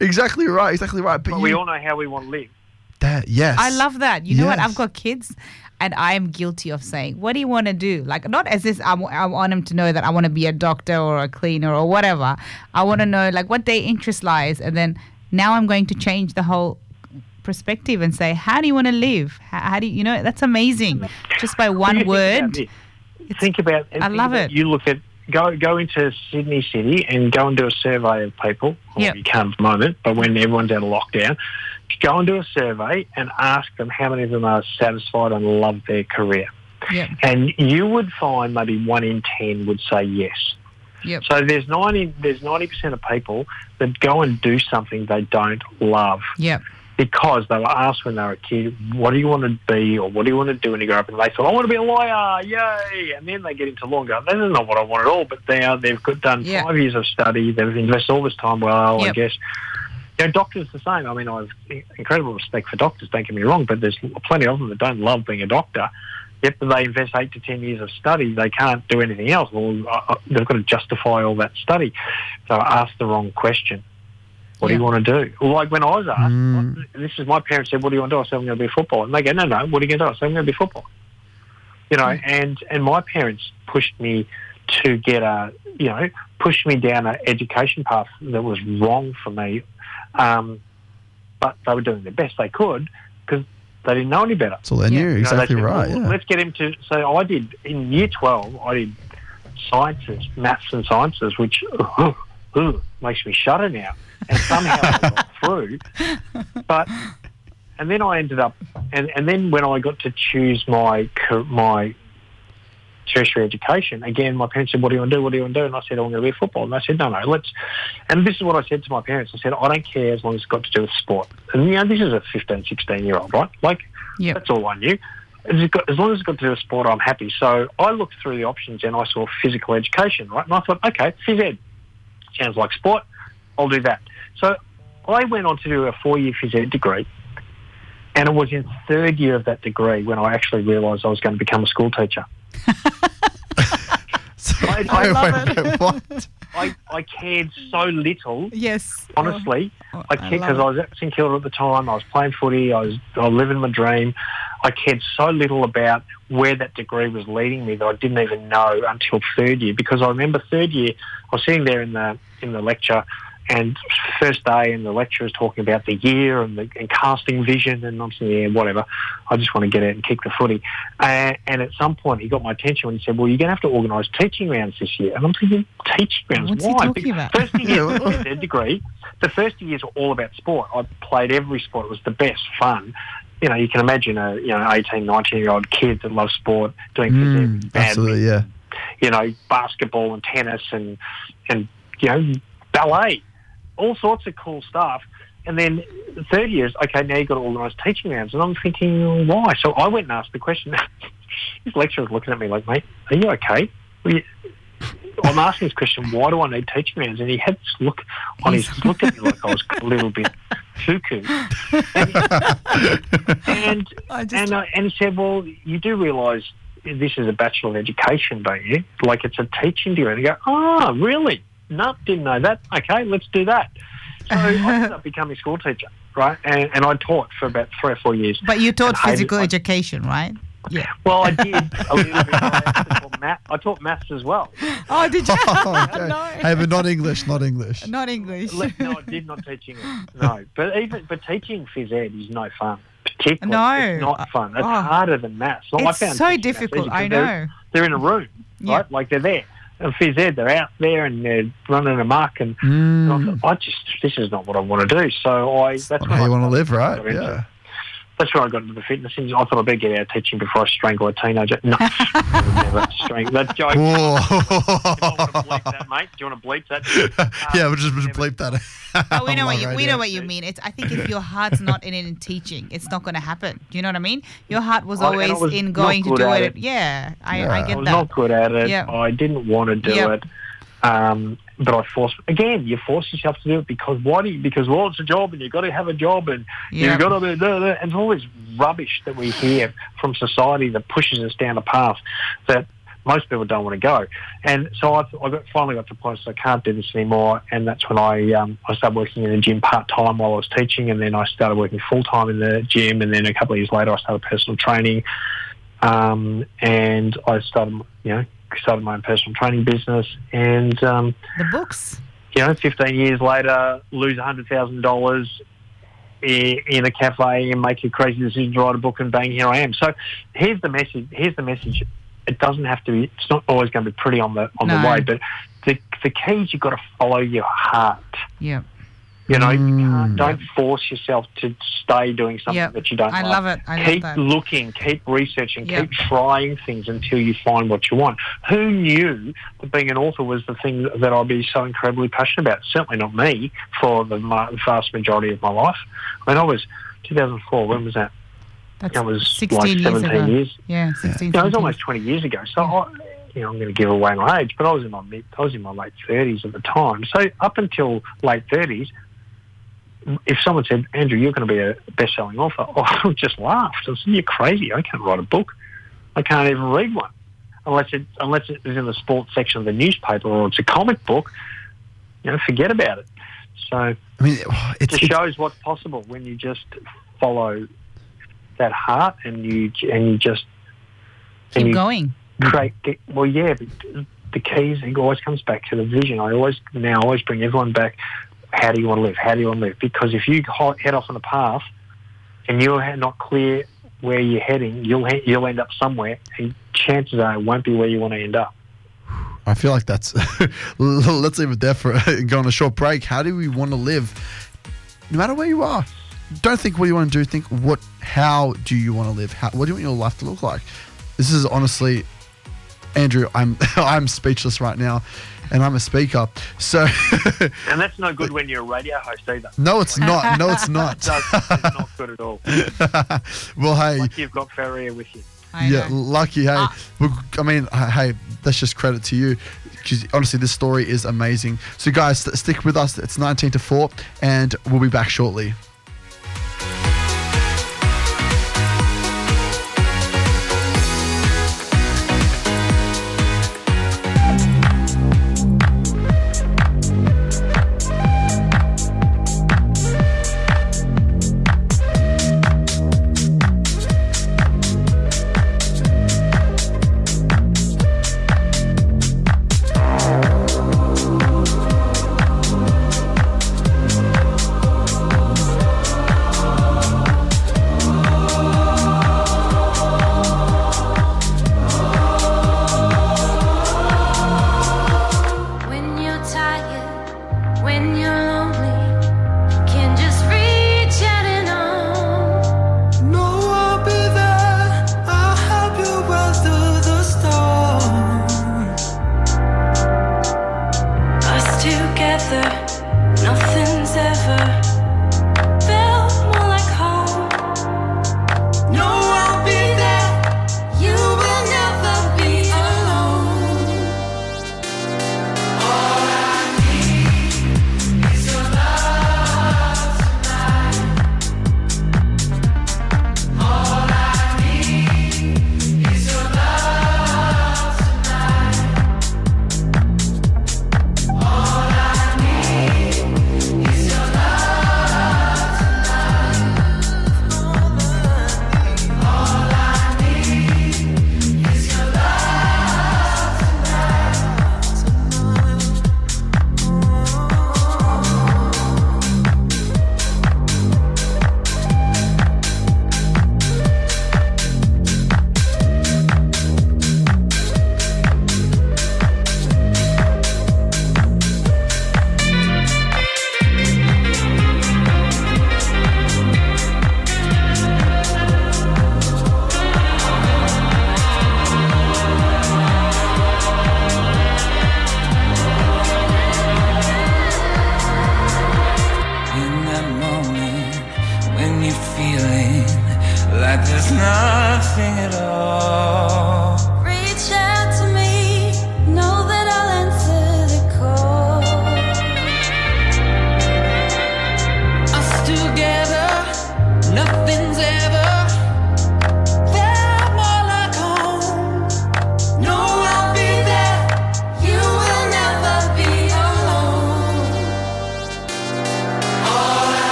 Exactly right, exactly right. But But you, we all know how we want to live. that, yes. I love that. You know what? I've got kids, and I am guilty of saying, "What do you want to do?" Like, not as this. I, w- I want them to know that I want to be a doctor or a cleaner or whatever. I want to know like what their interest lies, and then now I'm going to change the whole perspective and say, "How do you want to live? How, how do you, you know?" That's amazing. Just by one you think word. about this. Think about. I think love about- it. You look at go go into Sydney City and go and do a survey of people. Well, Yep. You can't at the moment, but when everyone's out of lockdown, go and do a survey and ask them how many of them are satisfied and love their career. Yep. And you would find maybe one in ten would say yes. Yep. So there's ninety there's ninety percent of people that go and do something they don't love Yep. Because they were asked when they were a kid, "What do you want to be, or what do you want to do when you grow up?" And they thought, "I want to be a lawyer, yay!" And then they get into law and go, "This is not what I want at all." But are, they've done Yeah. five years of study, they've invested all this time. Well, I guess. You know, doctors the same. I mean, I have incredible respect for doctors. Don't get me wrong, but there's plenty of them that don't love being a doctor. Yet they invest eight to ten years of study. They can't do anything else. Well, they've got to justify all that study. So I asked the wrong question. What do you want to do? Well, like when I was asked, Mm. this is my parents said, "What do you want to do?" I said, "I'm going to be a footballer." And they go, "No, no. What are you going to do?" I said, "I'm going to be a footballer." You know, and and my parents pushed me to get a, you know, pushed me down an education path that was wrong for me, um, but they were doing the best they could because they didn't know any better. All they knew. You know, they Exactly said, right. "Well, Yeah. Let's get him to. So I did in year twelve. I did sciences, maths and sciences, which makes me shudder now. And somehow I got through. But and then I ended up, and, and then when I got to choose my my tertiary education, again, my parents said, "What do you want to do? What do you want to do?" And I said, "I'm going to be a football." And I said, "No, no, let's." And this is what I said to my parents. I said, "I don't care as long as it's got to do with sport." And you know, this is a 15, 16 year old, right? Like, that's all I knew. Got- As long as it's got to do with sport, I'm happy. So I looked through the options and I saw physical education, right? And I thought, okay, phys ed sounds like sport. I'll do that. So I went on to do a four-year phys ed degree, and it was in third year of that degree when I actually realised I was going to become a school teacher. I, I Wait, love wait, it. what? I, I cared so little. Yes. Honestly, Oh, oh I I cared because love I was at St Kilda at the time. I was playing footy. I was I was living my dream. I cared so little about where that degree was leading me that I didn't even know until third year. Because I remember third year, I was sitting there in the in the lecture, and first day, and the lecturer was talking about the year and, the, and casting vision, and I'm saying, yeah, whatever. I just want to get out and kick the footy. Uh, and at some point, he got my attention when he said, "Well, you're going to have to organise teaching rounds this year." And I'm thinking, teaching rounds? What's he Why? talking about? First year, their degree. The first years were all about sport. I played every sport. It was the best fun. You know, you can imagine a you know 18, 19 year old kid that loves sport doing Mm, absolutely, yeah. you know, basketball and tennis and and you know ballet, all sorts of cool stuff. And then the third year is okay. Now you've got to organise teaching rounds, and I'm thinking why? So I went and asked the question. His lecturer was looking at me like, "Mate, are you okay?" Well, you- I'm asking this question. Why do I need teaching rounds? And he had this look on his looked at me like I was a little bit cuckoo. and and, uh, and he said, "Well, you do realise this is a bachelor of education, don't you? Like it's a teaching degree." And I go, "Oh, really? No, didn't know that. Okay, let's do that." So I ended up becoming a school teacher, right? And, and I taught for about three or four years. But you taught and hated physical my- education, right? Yeah. Well, I did a little bit. I taught math. I taught maths as well. Oh, did you? Oh, okay. Hey, but not English, not English. Not English. No, I did not teach English. No, but even but teaching phys ed is no fun. Particularly, No. it's not uh, fun. It's Oh. harder than maths. Like, I It's found so difficult, I I 'cause they're- know. They're in a room, right? Like they're there. And phys ed, they're out there and they're running amok. And, and I, thought, I just this is not what I want to do. So I that's How I you want to live, right? Yeah. That's where I got into the fitness industry. I thought I'd better get out of teaching before I strangle a teenager. No, I would never strangle that joke. Whoa. bleep that, mate. Do you want to bleep that? yeah, we'll just, we'll just bleep that. Oh, we know what you my we know what you mean. It's I think if your heart's not in it in teaching, it's not going to happen. Do you know what I mean? Your heart was I- I always was in going to do it. it. Yeah, I, Yeah. I get was that. not good at it. Yeah. I didn't want to do Yep. it. Um, but I forced again. You force yourself to do it because why do you? Because well, it's a job, and you've got to have a job, and you've got to. do- do- And it's all this rubbish that we hear from society that pushes us down a path that most people don't want to go. And so I, I got, finally got to the point so I can't do this anymore. And that's when I um, I started working in the gym part time while I was teaching, and then I started working full time in the gym. And then a couple of years later, I started personal training, um, and I started you know started my own personal training business. And um, the books. you know, 15 years later, lose $100,000 in a cafe and make a crazy decision to write a book and bang, here I am. So here's the message. Here's the message. It doesn't have to be, it's not always going to be pretty on the, on No. the way, but the, the key is you've got to follow your heart. Yeah. You know, Mm. don't force yourself to stay doing something Yep. that you don't I like. love it. I love keep that. looking, keep researching, Yep. keep trying things until you find what you want. Who knew that being an author was the thing that I'd be so incredibly passionate about? Certainly not me for the vast majority of my life. I mean, I was 2004. When was that? That's that was 16 like years 17 ago. years. Yeah, 16. You know, it was almost 20 years ago. So, I, you know, I'm going to give away my age, but I was in my mid, I was in my late 30s at the time. So, up until late 30s, if someone said, "Andrew, you're going to be a best-selling author," I would just laughed. I said, "You're crazy! I can't write a book. I can't even read one unless it unless it is in the sports section of the newspaper or it's a comic book. You know, forget about it." So, I mean, it just shows what's possible when you just follow that heart and you and you just and Keep you going. create. Well, yeah, but the keys it always comes back to the vision. I always now always bring everyone back. How do you want to live? How do you want to live? Because if you head off on a path and you're not clear where you're heading, you'll you'll end up somewhere, and chances are it won't be where you want to end up. I feel like that's. let's leave it there for go on a short break. How do we want to live, no matter where you are? Don't think what you want to do. Think what. How do you want to live? How, what do you want your life to look like? This is honestly, Andrew. I'm I'm speechless right now, and I'm a speaker. So And that's no good when you're a radio host either. no, it's not. No, it's not. It's not good at all. well, hey. Like you've got Faria with you. yeah, lucky. Hey, ah. Well, I mean, hey, that's just credit to you. Because honestly, this story is amazing. So, guys, st- stick with us. It's 19 to 4, and we'll be back shortly.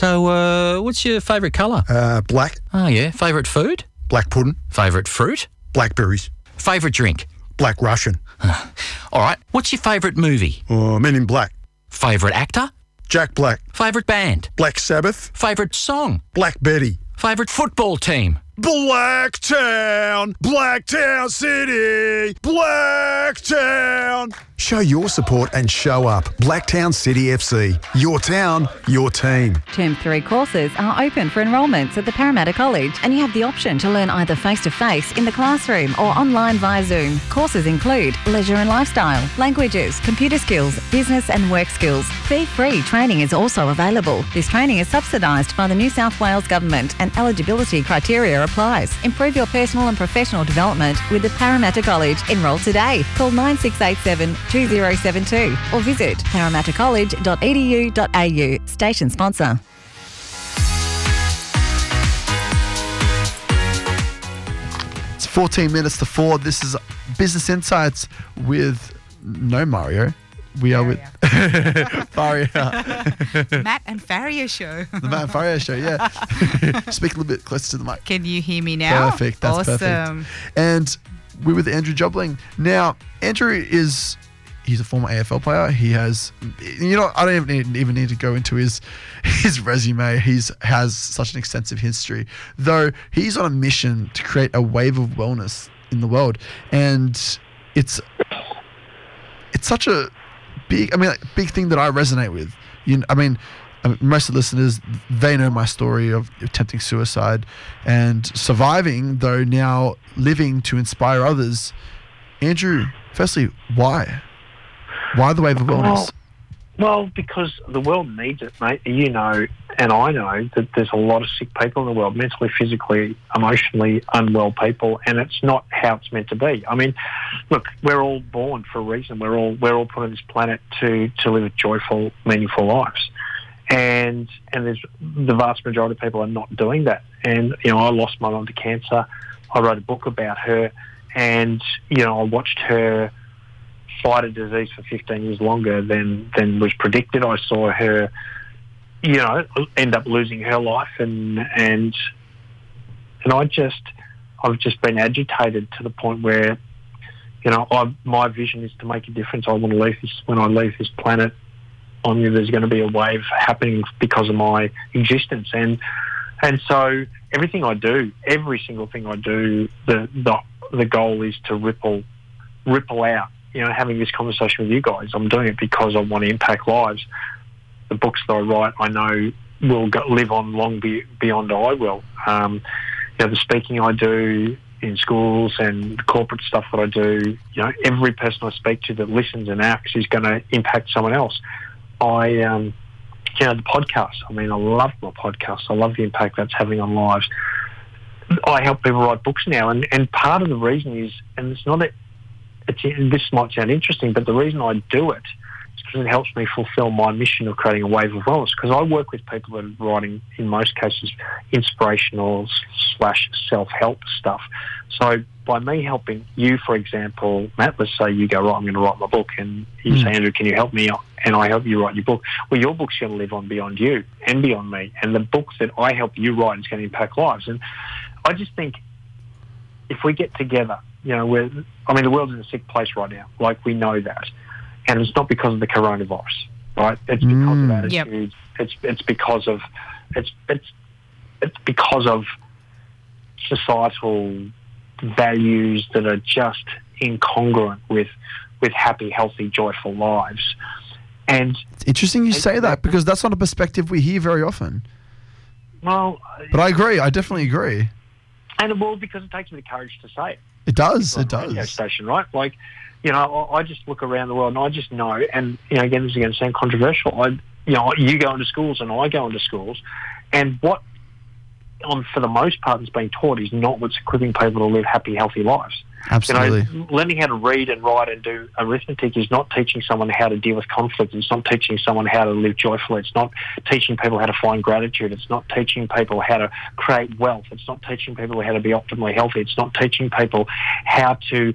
So, uh, what's your favourite colour? Uh, black. Oh, yeah. Favourite food? Black pudding. Favourite fruit? Blackberries. Favourite drink? Black Russian. All right. What's your favourite movie? Uh, Men in Black. Favourite actor? Jack Black. Favourite band? Black Sabbath. Favourite song? Black Betty. Favourite football team? Blacktown, Blacktown City, Blacktown. Show your support and show up. Blacktown City FC. Your town, your team. Term 3 courses are open for enrolments at the Parramatta College and you have the option to learn either face to face in the classroom or online via Zoom. Courses include leisure and lifestyle, languages, computer skills, business and work skills. Fee free training is also available. This training is subsidised by the New South Wales Government and eligibility criteria applies. Improve your personal and professional development with the Parramatta College. Enrol today. Call 9687 2072 or visit parramattacollege.edu.au. Station sponsor. It's 14 minutes to four. This is Business Insights with no Mario. We are with Faria. Matt and Faria show. the Matt and Faria show, yeah. Speak a little bit closer to the mic. Can you hear me now? Perfect. That's awesome. perfect. And we're with Andrew Jobling. Now, Andrew is he's a former AFL player. He has, you know, I don't even need, even need to go into his his resume. He's has such an extensive history. Though he's on a mission to create a wave of wellness in the world, and it's it's such a big. I mean, like, big thing that I resonate with. You, I mean. I mean, Most of the listeners, they know my story of attempting suicide and surviving, though now living to inspire others. Andrew, firstly, why? Why the wave of wellness? Well, well, because the world needs it, mate. You know, and I know that there's a lot of sick people in the world, mentally, physically, emotionally unwell people, and it's not how it's meant to be. I mean, look, we're all born for a reason. We're all we're all put on this planet to to live joyful, meaningful lives, and and there's the vast majority of people are not doing that. And you know, I lost my mum to cancer. I wrote a book about her, and you know, I watched her fight a disease for 15 years longer than than was predicted. I saw her, you know, end up losing her life, and and and I just I've just been agitated to the point where, you know, I, my vision is to make a difference. I want to leave this when I leave this planet. I knew there's going to be a wave happening because of my existence, and and so everything I do, every single thing I do, the the the goal is to ripple ripple out you know, having this conversation with you guys. I'm doing it because I want to impact lives. The books that I write, I know will go, live on long be, beyond I will. Um, you know, the speaking I do in schools and the corporate stuff that I do, you know, every person I speak to that listens and acts is going to impact someone else. I, um, you know, the podcast. I mean, I love my podcast. I love the impact that's having on lives. I help people write books now, and, and part of the reason is, and it's not this might sound interesting, but the reason I do it is because it helps me fulfill my mission of creating a wave of wellness. Because I work with people that are writing, in most cases, inspirational slash self-help stuff. So by me helping you, for example, Matt, let's say you go, right, I'm going to write my book, and you hmm. say, Andrew, can you help me? And I help you write your book. Well, your book's going to live on beyond you and beyond me. And the book that I help you write is going to impact lives. And I just think if we get together you know, we're, I mean, the world's in a sick place right now. Like, we know that. And it's not because of the coronavirus, right? It's because Mm. of attitudes. It's, it's because of, it's, it's, it's because of societal values that are just incongruent with, with happy, healthy, joyful lives. And, It's interesting you say that because that's not a perspective we hear very often. well, But I agree. I definitely agree. and well, because it takes me the courage to say it. It does. It radio does. station, right? Like, you know, I, I just look around the world and I just know, and you know, again, this is going to sound controversial. I, you know, you go into schools and I go into schools, and what, on for the most part, is being taught is not what's equipping people to live happy, healthy lives. Absolutely. You know, learning how to read and write and do arithmetic is not teaching someone how to deal with conflict. It's not teaching someone how to live joyfully. It's not teaching people how to find gratitude. It's not teaching people how to create wealth. It's not teaching people how to be optimally healthy. It's not teaching people how to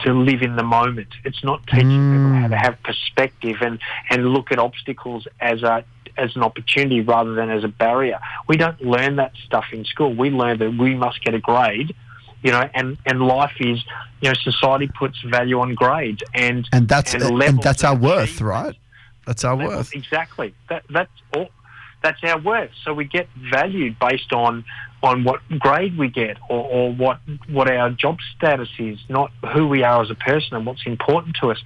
to live in the moment. It's not teaching mm. people how to have perspective and, and look at obstacles as a as an opportunity rather than as a barrier. We don't learn that stuff in school. We learn that we must get a grade you know, and, and life is, you know, society puts value on grades and And that's and and, that's our worth, right? That's our worth. Exactly. That that's all. that's our worth. So we get valued based on on what grade we get or, or what what our job status is, not who we are as a person and what's important to us.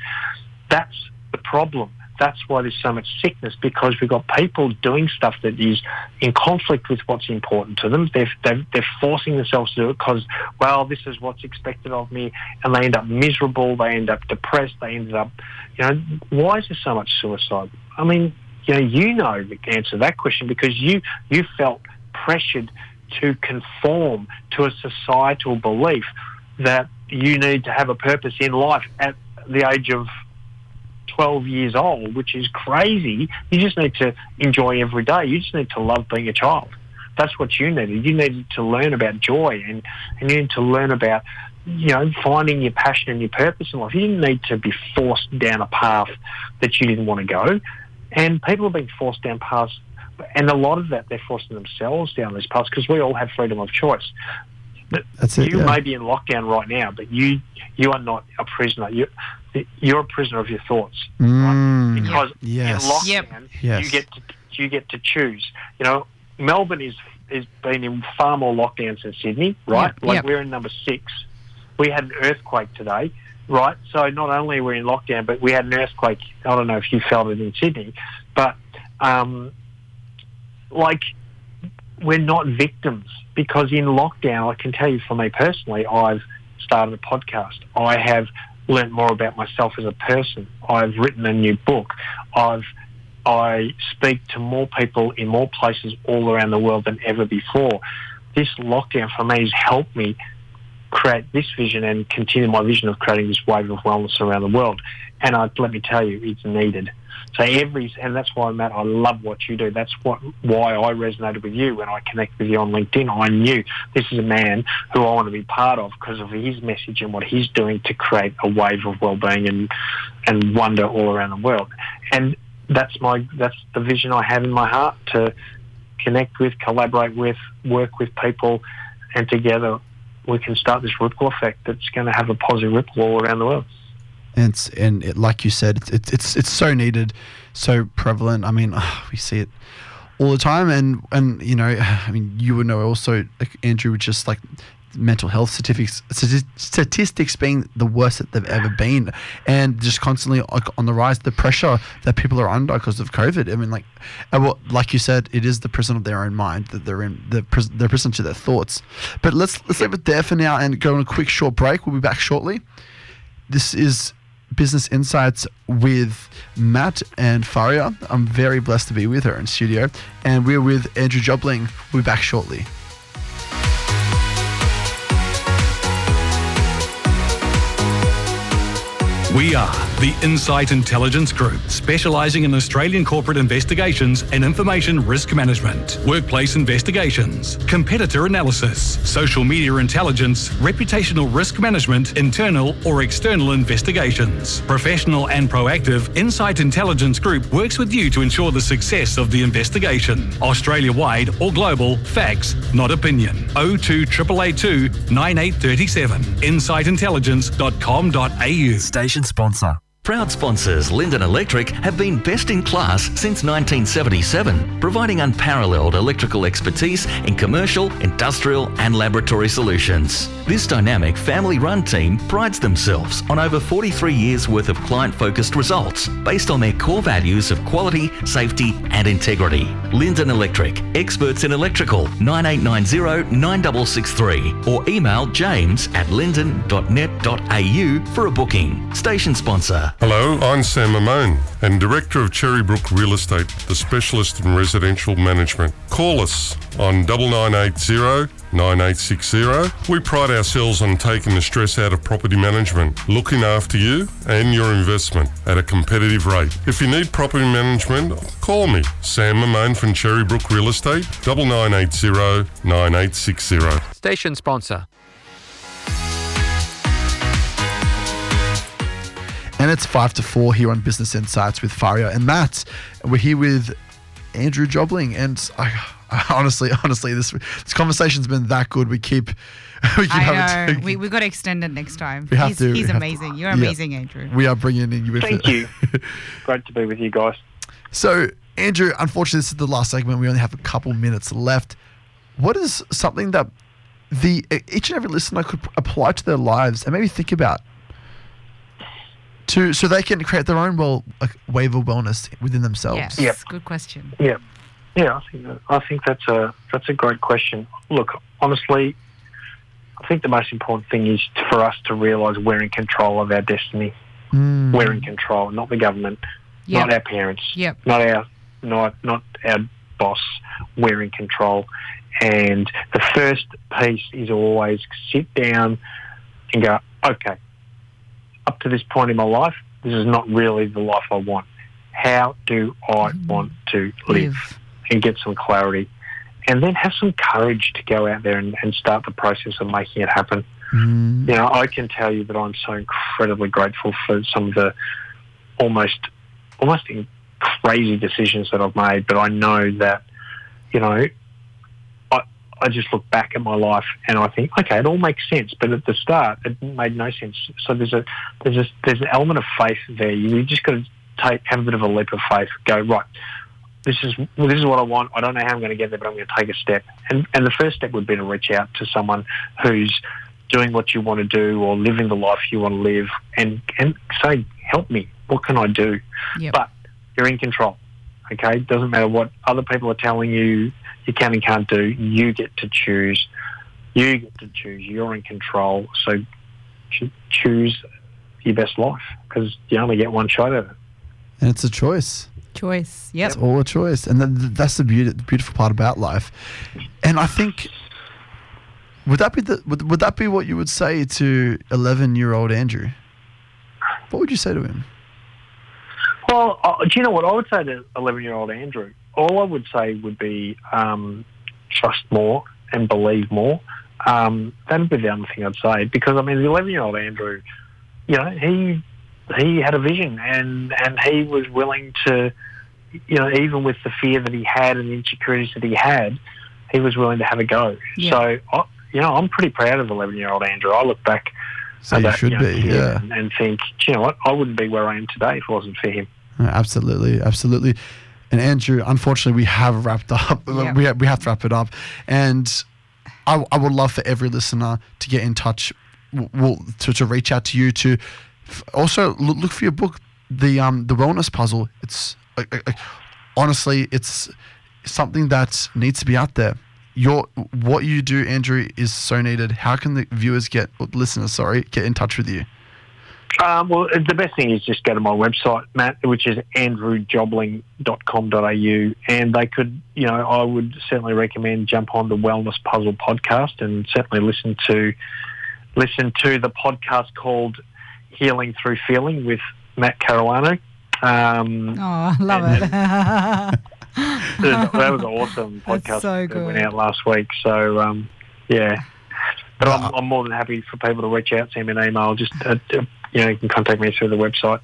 That's the problem. That's why there's so much sickness because we've got people doing stuff that is in conflict with what's important to them. They're, they're, they're forcing themselves to do it because, well, this is what's expected of me, and they end up miserable. They end up depressed. They end up, you know, why is there so much suicide? I mean, you know, you know the answer to that question because you you felt pressured to conform to a societal belief that you need to have a purpose in life at the age of 12 years old, which is crazy. You just need to enjoy every day. You just need to love being a child. That's what you needed. You needed to learn about joy and, and you need to learn about, you know, finding your passion and your purpose in life. You didn't need to be forced down a path that you didn't want to go. And people have been forced down paths, and a lot of that they're forcing themselves down these paths because we all have freedom of choice. But That's it, you yeah. may be in lockdown right now, but you you are not a prisoner. You you're a prisoner of your thoughts Mm, because yes. in lockdown Yes. you get to you get to choose. You know, Melbourne is is been in far more lockdowns than Sydney, right? Yep, Like yep. we're in number six. We had an earthquake today, right? So not only were we in lockdown, but we had an earthquake. I don't know if you felt it in Sydney, but um, like we're not victims because in lockdown, I can tell you for me personally, I've started a podcast. I have learnt more about myself as a person. I've written a new book. I've I speak to more people in more places all around the world than ever before. This lockdown for me has helped me create this vision and continue my vision of creating this wave of wellness around the world. And I, let me tell you, it's needed. So every, and that's why Matt, I love what you do. That's what why I resonated with you when I connected with you on LinkedIn. I knew this is a man who I want to be part of because of his message and what he's doing to create a wave of well-being and and wonder all around the world. And that's my that's the vision I have in my heart to connect with, collaborate with, work with people, and together we can start this ripple effect that's going to have a positive ripple all around the world. And it's, and it, like you said, it's, it's it's so needed, so prevalent. I mean, ah, we see it all the time, and and you know, I mean, you would know also, like Andrew, with just like mental health statistics statistics being the worst that they've ever been, and just constantly on the rise. The pressure that people are under because of COVID. I mean, like, well, like you said, it is the prison of their own mind that they're in. The pris- they're prison to their thoughts. But let's let's leave it there for now and go on a quick short break. We'll be back shortly. This is Business Insights with Matt and Faria. I'm very blessed to be with her in studio. And we're with Andrew Jobling. We'll be back shortly. We are the Insight Intelligence Group, specialising in Australian corporate investigations and information risk management, workplace investigations, competitor analysis, social media intelligence, reputational risk management, internal or external investigations. Professional and proactive, Insight Intelligence Group works with you to ensure the success of the investigation. Australia wide or global, facts, not opinion. 02 882 9837. InsightIntelligence.com.au. Station sponsor. Proud sponsors Linden Electric have been best in class since 1977, providing unparalleled electrical expertise in commercial, industrial, and laboratory solutions. This dynamic family run team prides themselves on over 43 years worth of client focused results based on their core values of quality, safety, and integrity. Linden Electric, experts in electrical 9890 9663 or email james at linden.net.au for a booking. Station sponsor. Hello, I'm Sam Mamone and Director of Cherrybrook Real Estate, the specialist in residential management. Call us on 9980 9860. We pride ourselves on taking the stress out of property management, looking after you and your investment at a competitive rate. If you need property management, call me, Sam Mamone from Cherrybrook Real Estate, 9980 9860. Station sponsor. And it's five to four here on Business Insights with Faria and Matt. We're here with Andrew Jobling. And I, I honestly, honestly, this this conversation's been that good. We keep we keep I having know. to, we we got to extend it next time. We have he's to, we he's have to. amazing. You're Yeah. amazing, Andrew. we are bringing in you with Thank it. you. Great to be with you guys. So Andrew, unfortunately, this is the last segment. We only have a couple minutes left. What is something that the each and every listener could apply to their lives and maybe think about to so they can create their own well like, wave of wellness within themselves? Yes, Yep. good question. Yeah, yeah. I think that, I think that's a that's a great question. Look, honestly, I think the most important thing is for us to realise we're in control of our destiny. Mm. We're in control, not the government, Yep. not our parents, Yep. not our not not our boss. We're in control, and the first piece is always sit down and go, okay, up to this point in my life, this is not really the life I want. How do I want to live? And get some clarity. And then have some courage to go out there and, and start the process of making it happen. Mm. You know, I can tell you that I'm so incredibly grateful for some of the almost almost crazy decisions that I've made, but I know that, you know, I just look back at my life and I think, okay, it all makes sense, but at the start it made no sense. So there's a there's a there's an element of faith there. You just got to take have a bit of a leap of faith. Go right. This is well, this is what I want. I don't know how I'm going to get there, but I'm going to take a step. And and the first step would be to reach out to someone who's doing what you want to do or living the life you want to live, and and say, help me. What can I do? Yep. But you're in control. Okay, doesn't matter what other people are telling you you can and can't do. You get to choose. You get to choose. You're in control. So choose your best life because you only get one shot at it. And it's a choice. Choice. Yep. It's all a choice, and then that's the beauty, the beautiful part about life. And I think would that be the would, would that be what you would say to eleven year old Andrew? What would you say to him? Well, uh, do you know what I would say to 11 year old Andrew? All I would say would be um, trust more and believe more. Um, that'd be the only thing I'd say because I mean, the 11 year old Andrew, you know, he he had a vision and and he was willing to, you know, even with the fear that he had and the insecurities that he had, he was willing to have a go. Yeah. So, I, you know, I'm pretty proud of 11 year old Andrew. I look back. So at you that, should know, be, yeah. and, and think, you know what, I wouldn't be where I am today if it wasn't for him. Absolutely, absolutely. And Andrew, unfortunately, we have wrapped up. Yeah. We have, we have to wrap it up. And I, I would love for every listener to get in touch, well, to, to reach out to you to also look, for your book, the um the wellness puzzle. It's like, like- like, honestly, it's something that needs to be out there. Your what you do, Andrew, is so needed. How can the viewers get listeners, sorry, get in touch with you? Um, well, the best thing is just go to my website, Matt, which is andrewjobling.com.au, and they could, you know, I would certainly recommend jump on the Wellness Puzzle podcast and certainly listen to listen to the podcast called Healing Through Feeling with Matt Caruano. Um, Oh, I love it. that was an awesome podcast so that went out last week. So um, yeah, but I'm, I'm more than happy for people to reach out, send me an email. Just uh, you know, you can contact me through the website,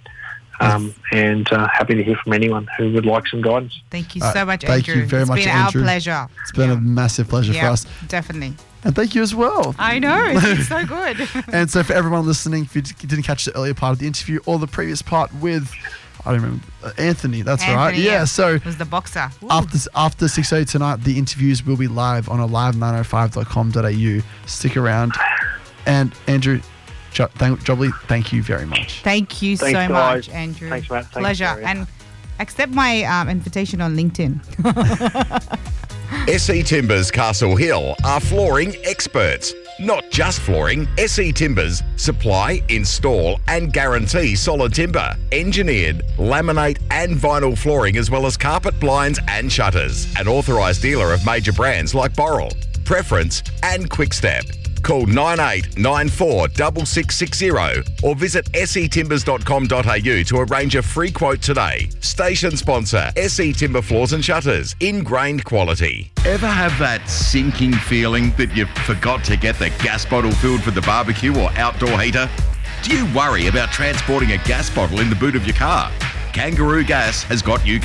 um, and uh, happy to hear from anyone who would like some guidance. Thank you so much, thank Andrew. you very it's much, been Andrew. our pleasure. It's been a massive pleasure yeah, for us. Definitely. And thank you as well. I know. It's so good. and so for everyone listening, if you didn't catch the earlier part of the interview or the previous part with, I don't remember, uh, Anthony, that's right. Anthony, Yeah, so was the boxer. Ooh. after after 6.30 tonight, the interviews will be live on alive905.com.au. Stick around. And Andrew, jo- thank, Jobley, thank you very much. Thank you Thanks, so guys. much, Andrew. Thanks, Matt. Thanks, Pleasure. Maria. and accept my um, invitation on LinkedIn. SE Timbers Castle Hill are flooring experts. Not just flooring, SE Timbers supply, install, and guarantee solid timber, engineered, laminate, and vinyl flooring, as well as carpet, blinds, and shutters. An authorised dealer of major brands like Boral, Preference, and Quickstep. Call 9894 6660 or visit setimbers.com.au to arrange a free quote today. Station sponsor SE Timber Floors and Shutters. Ingrained quality. Ever have that sinking feeling that you forgot to get the gas bottle filled for the barbecue or outdoor heater? Do you worry about transporting a gas bottle in the boot of your car? Kangaroo Gas has got you covered.